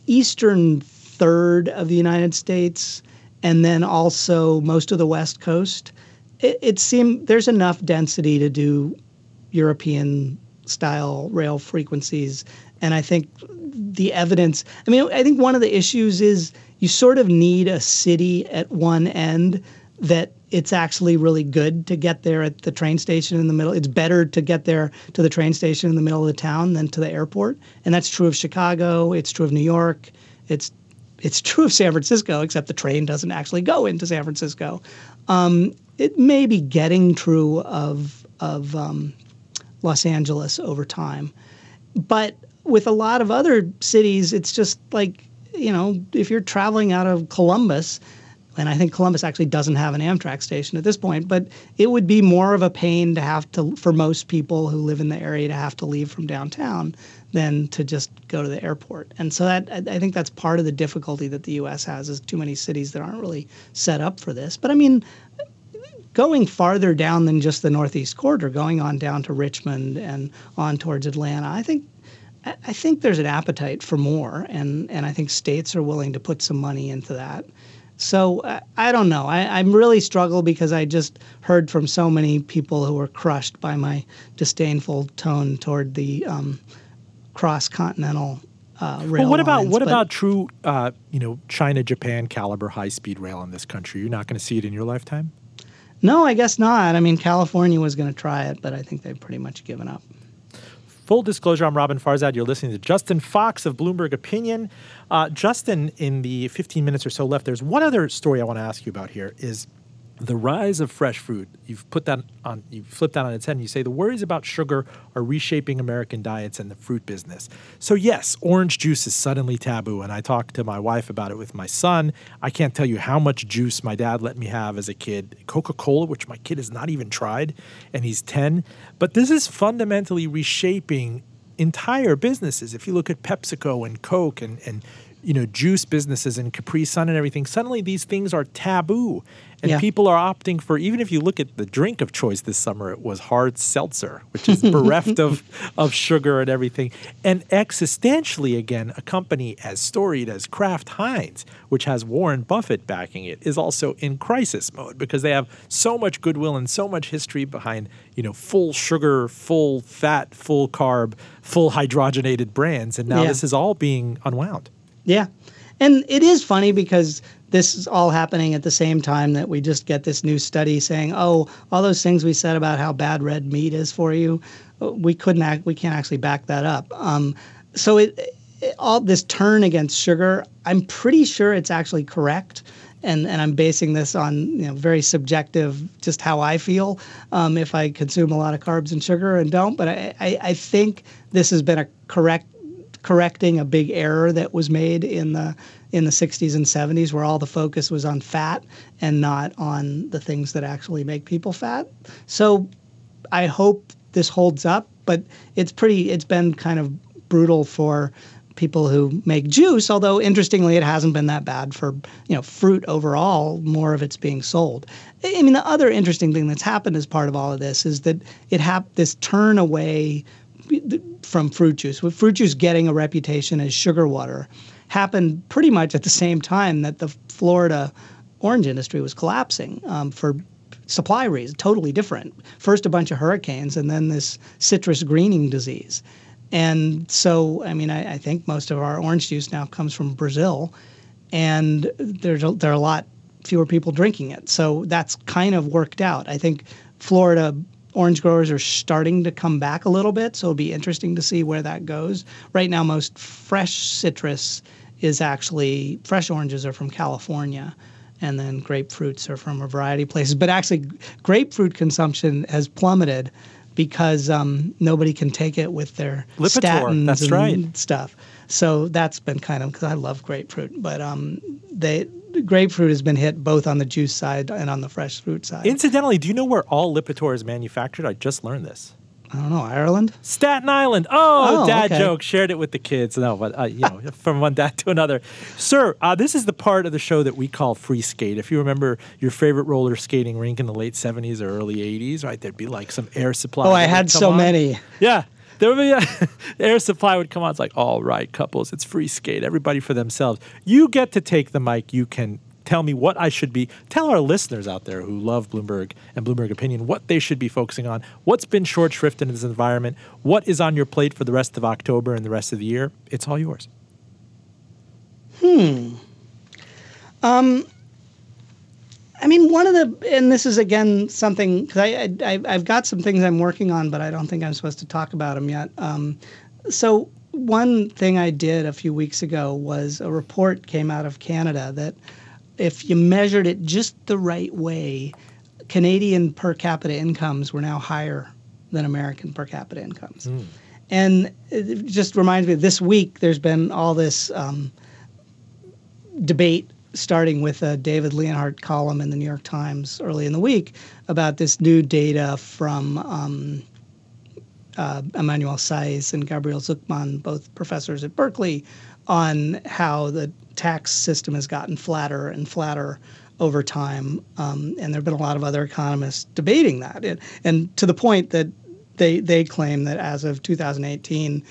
eastern third of the United States and then also most of the West Coast, it, it there's enough density to do European style rail frequencies. And I think the evidence, I mean, I think one of the issues is you sort of need a city at one end that it's actually really good to get there at the train station in the middle. It's better to get there to the train station in the middle of the town than to the airport, and that's true of Chicago. It's true of New York. It's it's true of San Francisco, except the train doesn't actually go into San Francisco. Um, it may be getting true of of um, Los Angeles over time, but with a lot of other cities, it's just like you know, if you're traveling out of Columbus, and I think Columbus actually doesn't have an Amtrak station at this point, but it would be more of a pain to have to, for most people who live in the area, to have to leave from downtown than to just go to the airport. And so that I think that's part of the difficulty that the U.S. has is too many cities that aren't really set up for this. But I mean, going farther down than just the Northeast Corridor, going on down to Richmond and on towards Atlanta, I think I think there's an appetite for more, and, and I think states are willing to put some money into that. So uh, I don't know. I, I'm really struggle because I just heard from so many people who were crushed by my disdainful tone toward the um, cross continental uh, rail. Well, what about lines. what But about true, uh, you know, China Japan caliber high speed rail in this country? You're not going to see it in your lifetime. No, I guess not. I mean, California was going to try it, but I think they've pretty much given up. Full disclosure, I'm Roben Farzad. You're listening to Justin Fox of Bloomberg Opinion. Uh, Justin, in the 15 minutes or so left, there's one other story I want to ask you about here is the rise of fresh food. You've put that on, you flip that on its head and you say the worries about sugar are reshaping American diets and the fruit business. So, yes, orange juice is suddenly taboo. And I talked to my wife about it with my son. I can't tell you how much juice my dad let me have as a kid. Coca Cola, which my kid has not even tried, and he's 10. But this is fundamentally reshaping entire businesses. If you look at PepsiCo and Coke and, and you know, juice businesses and Capri Sun and everything, suddenly these things are taboo. And Yeah. people are opting for, even if you look at the drink of choice this summer, it was hard seltzer, which is bereft of, of sugar and everything. And existentially, again, a company as storied as Kraft Heinz, which has Warren Buffett backing it, is also in crisis mode because they have so much goodwill and so much history behind, you know, full sugar, full fat, full carb, full hydrogenated brands. And now Yeah. this is all being unwound. Yeah. And it is funny because this is all happening at the same time that we just get this new study saying, "Oh, all those things we said about how bad red meat is for you, we couldn't act, we can't actually back that up." Um, so it, it all this turn against sugar, I'm pretty sure it's actually correct. And, and I'm basing this on you know very subjective, just how I feel um, if I consume a lot of carbs and sugar and don't. But I, I, I think this has been a correct correcting a big error that was made in the in the 60s and 70s where all the focus was on fat and not on the things that actually make people fat. So I hope this holds up, but it's pretty it's been kind of brutal for people who make juice, although interestingly it hasn't been that bad for, you know, fruit overall, more of it's being sold. I mean the other interesting thing that's happened as part of all of this is that it hap- this turn away from fruit juice, with fruit juice getting a reputation as sugar water, happened pretty much at the same time that the Florida orange industry was collapsing um, for supply reasons, totally different. First, a bunch of hurricanes, and then this citrus greening disease. And so, I mean, I, I think most of our orange juice now comes from Brazil, and there's a, there are a lot fewer people drinking it. So that's kind of worked out. I think Florida orange growers are starting to come back a little bit, so it'll be interesting to see where that goes. Right now, most fresh citrus is actually fresh oranges are from California, and then grapefruits are from a variety of places. But actually, grapefruit consumption has plummeted because um, nobody can take it with their Lipitor, statins and right. stuff. So that's been kind of because I love grapefruit, but um, they grapefruit has been hit both on the juice side and on the fresh fruit side. Incidentally, do you know where all Lipitor is manufactured? I just learned this. I don't know Ireland. Staten Island. Oh, Oh, dad okay. joke. Shared it with the kids. No, but uh, you know, from one dad to another. Sir, uh, this is the part of the show that we call free skate. If you remember your favorite roller skating rink in the late '70s or early '80s, right? There'd be like some air supply. Oh, I had so on. many. Yeah. There would be a, air supply would come on. It's like, all right, couples, it's free skate. Everybody for themselves. You get to take the mic. You can tell me what I should be. Tell our listeners out there who love Bloomberg and Bloomberg Opinion what they should be focusing on. What's been short shrift in this environment? What is on your plate for the rest of October and the rest of the year? It's all yours. Hmm. Um, I mean, one of the, and this is again something because I, I I've got some things I'm working on, but I don't think I'm supposed to talk about them yet. Um, so one thing I did a few weeks ago was a report came out of Canada that if you measured it just the right way, Canadian per capita incomes were now higher than American per capita incomes. And it just reminds me, this week there's been all this. Um, debate starting with a David Leonhardt column in the New York Times early in the week about this new data from um, uh, Emmanuel Saez and Gabriel Zucman, both professors at Berkeley, on how the tax system has gotten flatter and flatter over time. Um, and there have been a lot of other economists debating that. And, and to the point that they, they claim that as of 2018,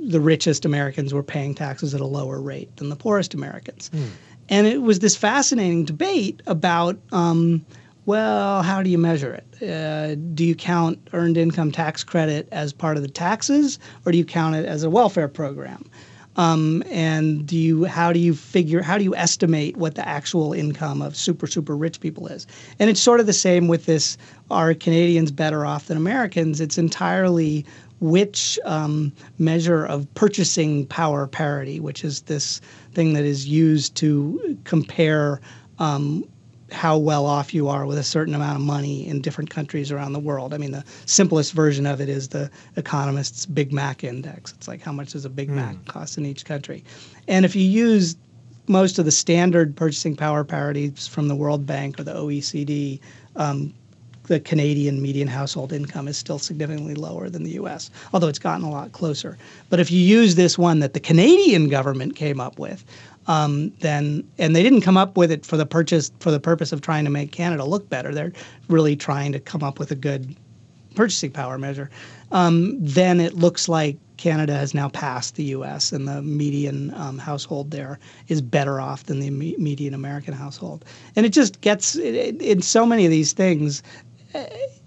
the richest Americans were paying taxes at a lower rate than the poorest Americans. Mm. And it was this fascinating debate about, um, well, how do you measure it? Uh, do you count earned income tax credit as part of the taxes, or do you count it as a welfare program? Um, and do you how do you figure how do you estimate what the actual income of super super rich people is? And it's sort of the same with this: are Canadians better off than Americans? It's entirely which um, measure of purchasing power parity, which is this thing that is used to compare um, how well off you are with a certain amount of money in different countries around the world. I mean, the simplest version of it is the Economist's Big Mac Index. It's like how much does a Big mm. Mac cost in each country? And if you use most of the standard purchasing power parities from the World Bank or the OECD, um, the Canadian median household income is still significantly lower than the US, although it's gotten a lot closer. But if you use this one that the Canadian government came up with, um, then and they didn't come up with it for the purchase for the purpose of trying to make Canada look better. They're really trying to come up with a good purchasing power measure. Um, then it looks like Canada has now passed the U.S. and the median um, household there is better off than the median American household. And it just gets it, it, in so many of these things.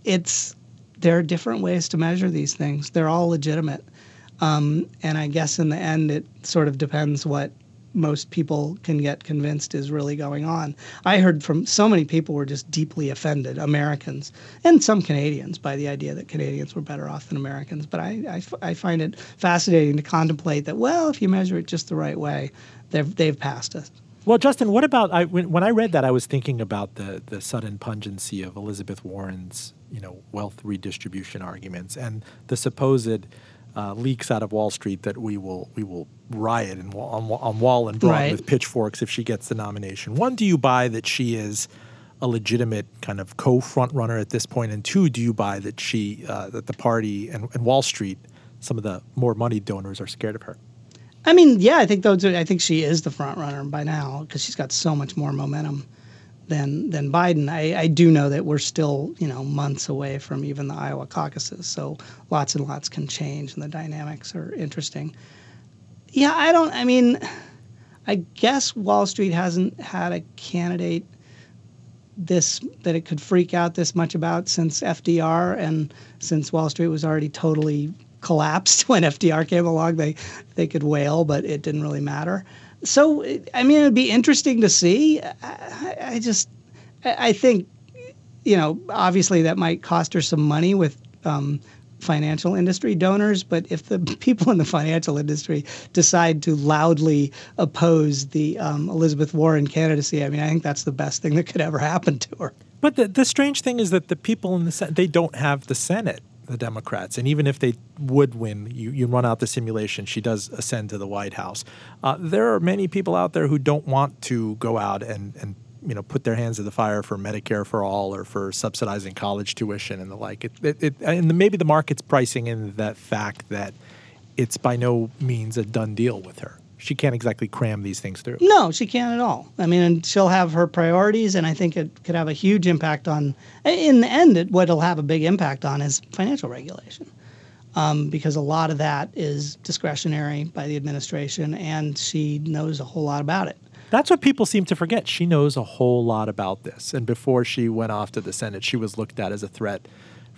It's there are different ways to measure these things. They're all legitimate. Um, and I guess in the end, it sort of depends what most people can get convinced is really going on. I heard from so many people were just deeply offended, Americans and some Canadians, by the idea that Canadians were better off than Americans. But I, find it fascinating to contemplate that, well, if you measure it just the right way, they've passed us. Well, Justin, what about I, when, when I read that, I was thinking about the the sudden pungency of Elizabeth Warren's you know wealth redistribution arguments and the supposed uh, leaks out of Wall Street that we will we will riot and on, on wall and broad right. with pitchforks if she gets the nomination. One, do you buy that she is a legitimate kind of co-front runner at this point? And two, do you buy that she uh, that the party and, and Wall Street, some of the more money donors, are scared of her? I mean, yeah, I think those. Are, I think she is the front runner by now because she's got so much more momentum than than Biden. I, I do know that we're still you know months away from even the Iowa caucuses, so lots and lots can change, and the dynamics are interesting. Yeah, I don't. I mean, I guess Wall Street hasn't had a candidate this that it could freak out this much about since FDR and since Wall Street was already totally collapsed when FDR came along. They they could wail, but it didn't really matter so I mean, it'd be interesting to see. I, I just, I think, you know, obviously that might cost her some money with um, financial industry donors, but if the people in the financial industry decide to loudly oppose the um, Elizabeth Warren candidacy, I mean, I think that's the best thing that could ever happen to her. But the, the strange thing is that the people in the Senate, they don't have the Senate the Democrats. And even if they would win, you, you run out the simulation, she does ascend to the White House. Uh, there are many people out there who don't want to go out and, and you know put their hands to the fire for Medicare for all or for subsidizing college tuition and the like. It, it, it, and maybe the market's pricing in that fact that it's by no means a done deal with her she can't exactly cram these things through. No, she can't at all. I mean, she'll have her priorities, and I think it could have a huge impact on. In the end, it, what it'll have a big impact on is financial regulation, um, because a lot of that is discretionary by the administration, and she knows a whole lot about it. That's what people seem to forget. She knows a whole lot about this, and before she went off to the Senate, she was looked at as a threat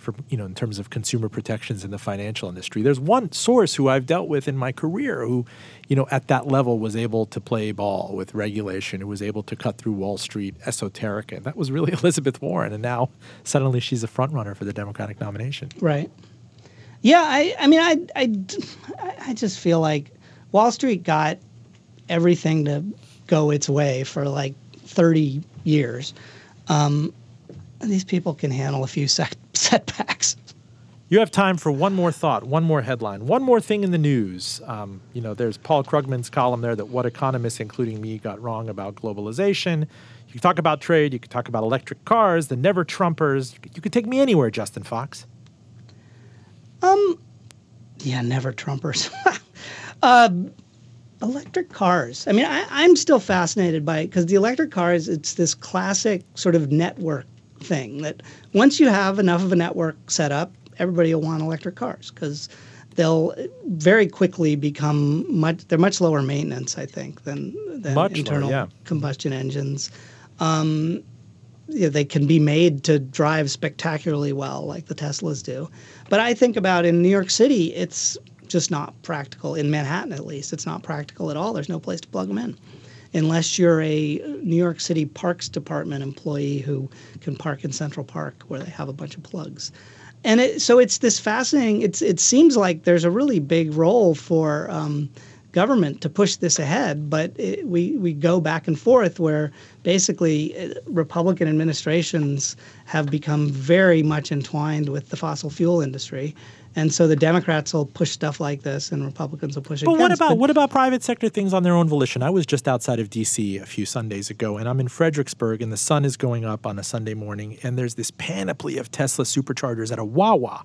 for you know in terms of consumer protections in the financial industry. There's one source who I've dealt with in my career who, you know, at that level was able to play ball with regulation, who was able to cut through Wall Street esoteric, and that was really Elizabeth Warren. And now suddenly she's a front runner for the Democratic nomination. Right. Yeah, I, I mean, I, I, I just feel like Wall Street got everything to go its way for like 30 years. Um, these people can handle a few sec- setbacks. You have time for one more thought, one more headline, one more thing in the news. Um, you know, there's Paul Krugman's column there that what economists, including me, got wrong about globalization. You can talk about trade, you can talk about electric cars, the never Trumpers. You could take me anywhere, Justin Fox. Um, yeah, never Trumpers. uh, electric cars. I mean, I, am still fascinated by it because the electric cars, it's this classic sort of network thing that once you have enough of a network set up, everybody will want electric cars because they'll very quickly become much. They're much lower maintenance, I think, than than much internal lower, yeah. combustion engines. Um, they can be made to drive spectacularly well, like the Teslas do. But I think about in New York City, it's just not practical. In Manhattan, at least, it's not practical at all. There's no place to plug them in unless you're a New York City Parks Department employee who can park in Central Park where they have a bunch of plugs and it, so it's this fascinating. It's it seems like there's a really big role for um, government to push this ahead, but it, we we go back and forth where basically uh, Republican administrations have become very much entwined with the fossil fuel industry, and so the Democrats will push stuff like this, and Republicans will push it. But against. what about but, what about private sector things on their own volition? I was just outside of D.C. a few Sundays ago, and I'm in Fredericksburg, and the sun is going up on a Sunday morning, and there's this panoply of Tesla superchargers at a Wawa.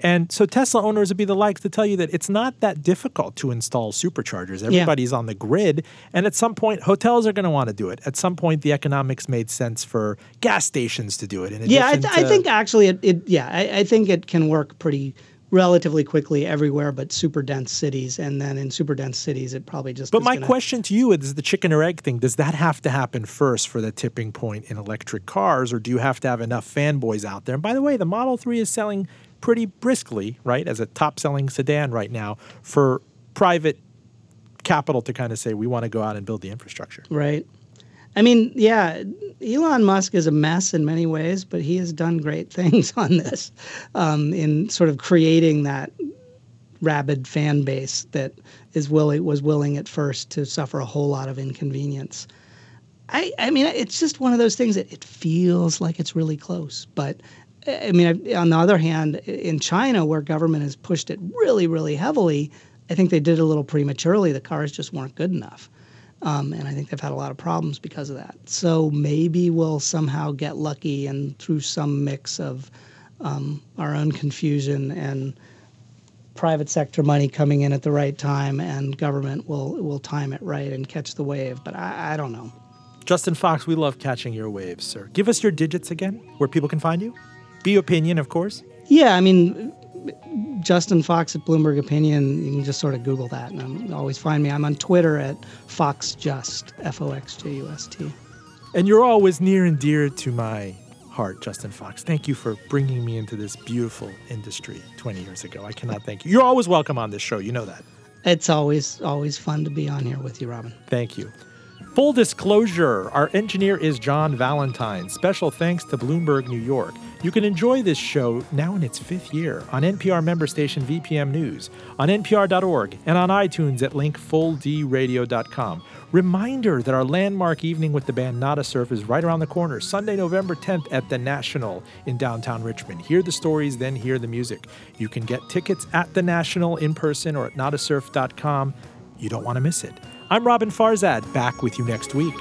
And so Tesla owners would be the likes to tell you that it's not that difficult to install superchargers. Everybody's yeah. on the grid, and at some point, hotels are going to want to do it. At some point, the economics made sense for gas stations to do it. yeah, I, th- to- I, think actually, it, it yeah, I, I think it can work pretty relatively quickly everywhere but super dense cities. And then in super dense cities it probably just but my gonna... question to you is the chicken or egg thing. Does that have to happen first for the tipping point in electric cars or do you have to have enough fanboys out there? And by the way the model 3 is selling pretty briskly right as a top selling sedan right now for private capital to kind of say we want to go out and build the infrastructure. Right I mean, yeah, Elon Musk is a mess in many ways, but he has done great things on this um, in sort of creating that rabid fan base that is willing was willing at first to suffer a whole lot of inconvenience. I, I mean, it's just one of those things that it feels like it's really close, but I mean, on the other hand, in China, where government has pushed it really, really heavily, I think they did it a little prematurely. The cars just weren't good enough. Um, and I think they've had a lot of problems because of that. So maybe we'll somehow get lucky and through some mix of um, our own confusion and private sector money coming in at the right time and government will will time it right and catch the wave. But I, I don't know. Justin Fox, we love catching your waves, sir. Give us your digits again, where people can find you. Be opinion, of course. Yeah, I mean, Justin Fox at Bloomberg Opinion. You can just sort of Google that, and always find me. I'm on Twitter at FoxJust, F O X J U S T. And you're always near and dear to my heart, Justin Fox. Thank you for bringing me into this beautiful industry 20 years ago. I cannot thank you. You're always welcome on this show. You know that. It's always always fun to be on here with you, Roben. Thank you. Full disclosure our engineer is John Valentine. Special thanks to Bloomberg New York. You can enjoy this show now in its fifth year on NPR member station VPM News, on NPR.org, and on iTunes at linkfulldradio.com. Reminder that our landmark evening with the band Nada Surf is right around the corner, Sunday, November 10th at the National in downtown Richmond. Hear the stories, then hear the music. You can get tickets at the National in person or at nadasurf.com. You don't want to miss it. I'm Roben Farzad, back with you next week.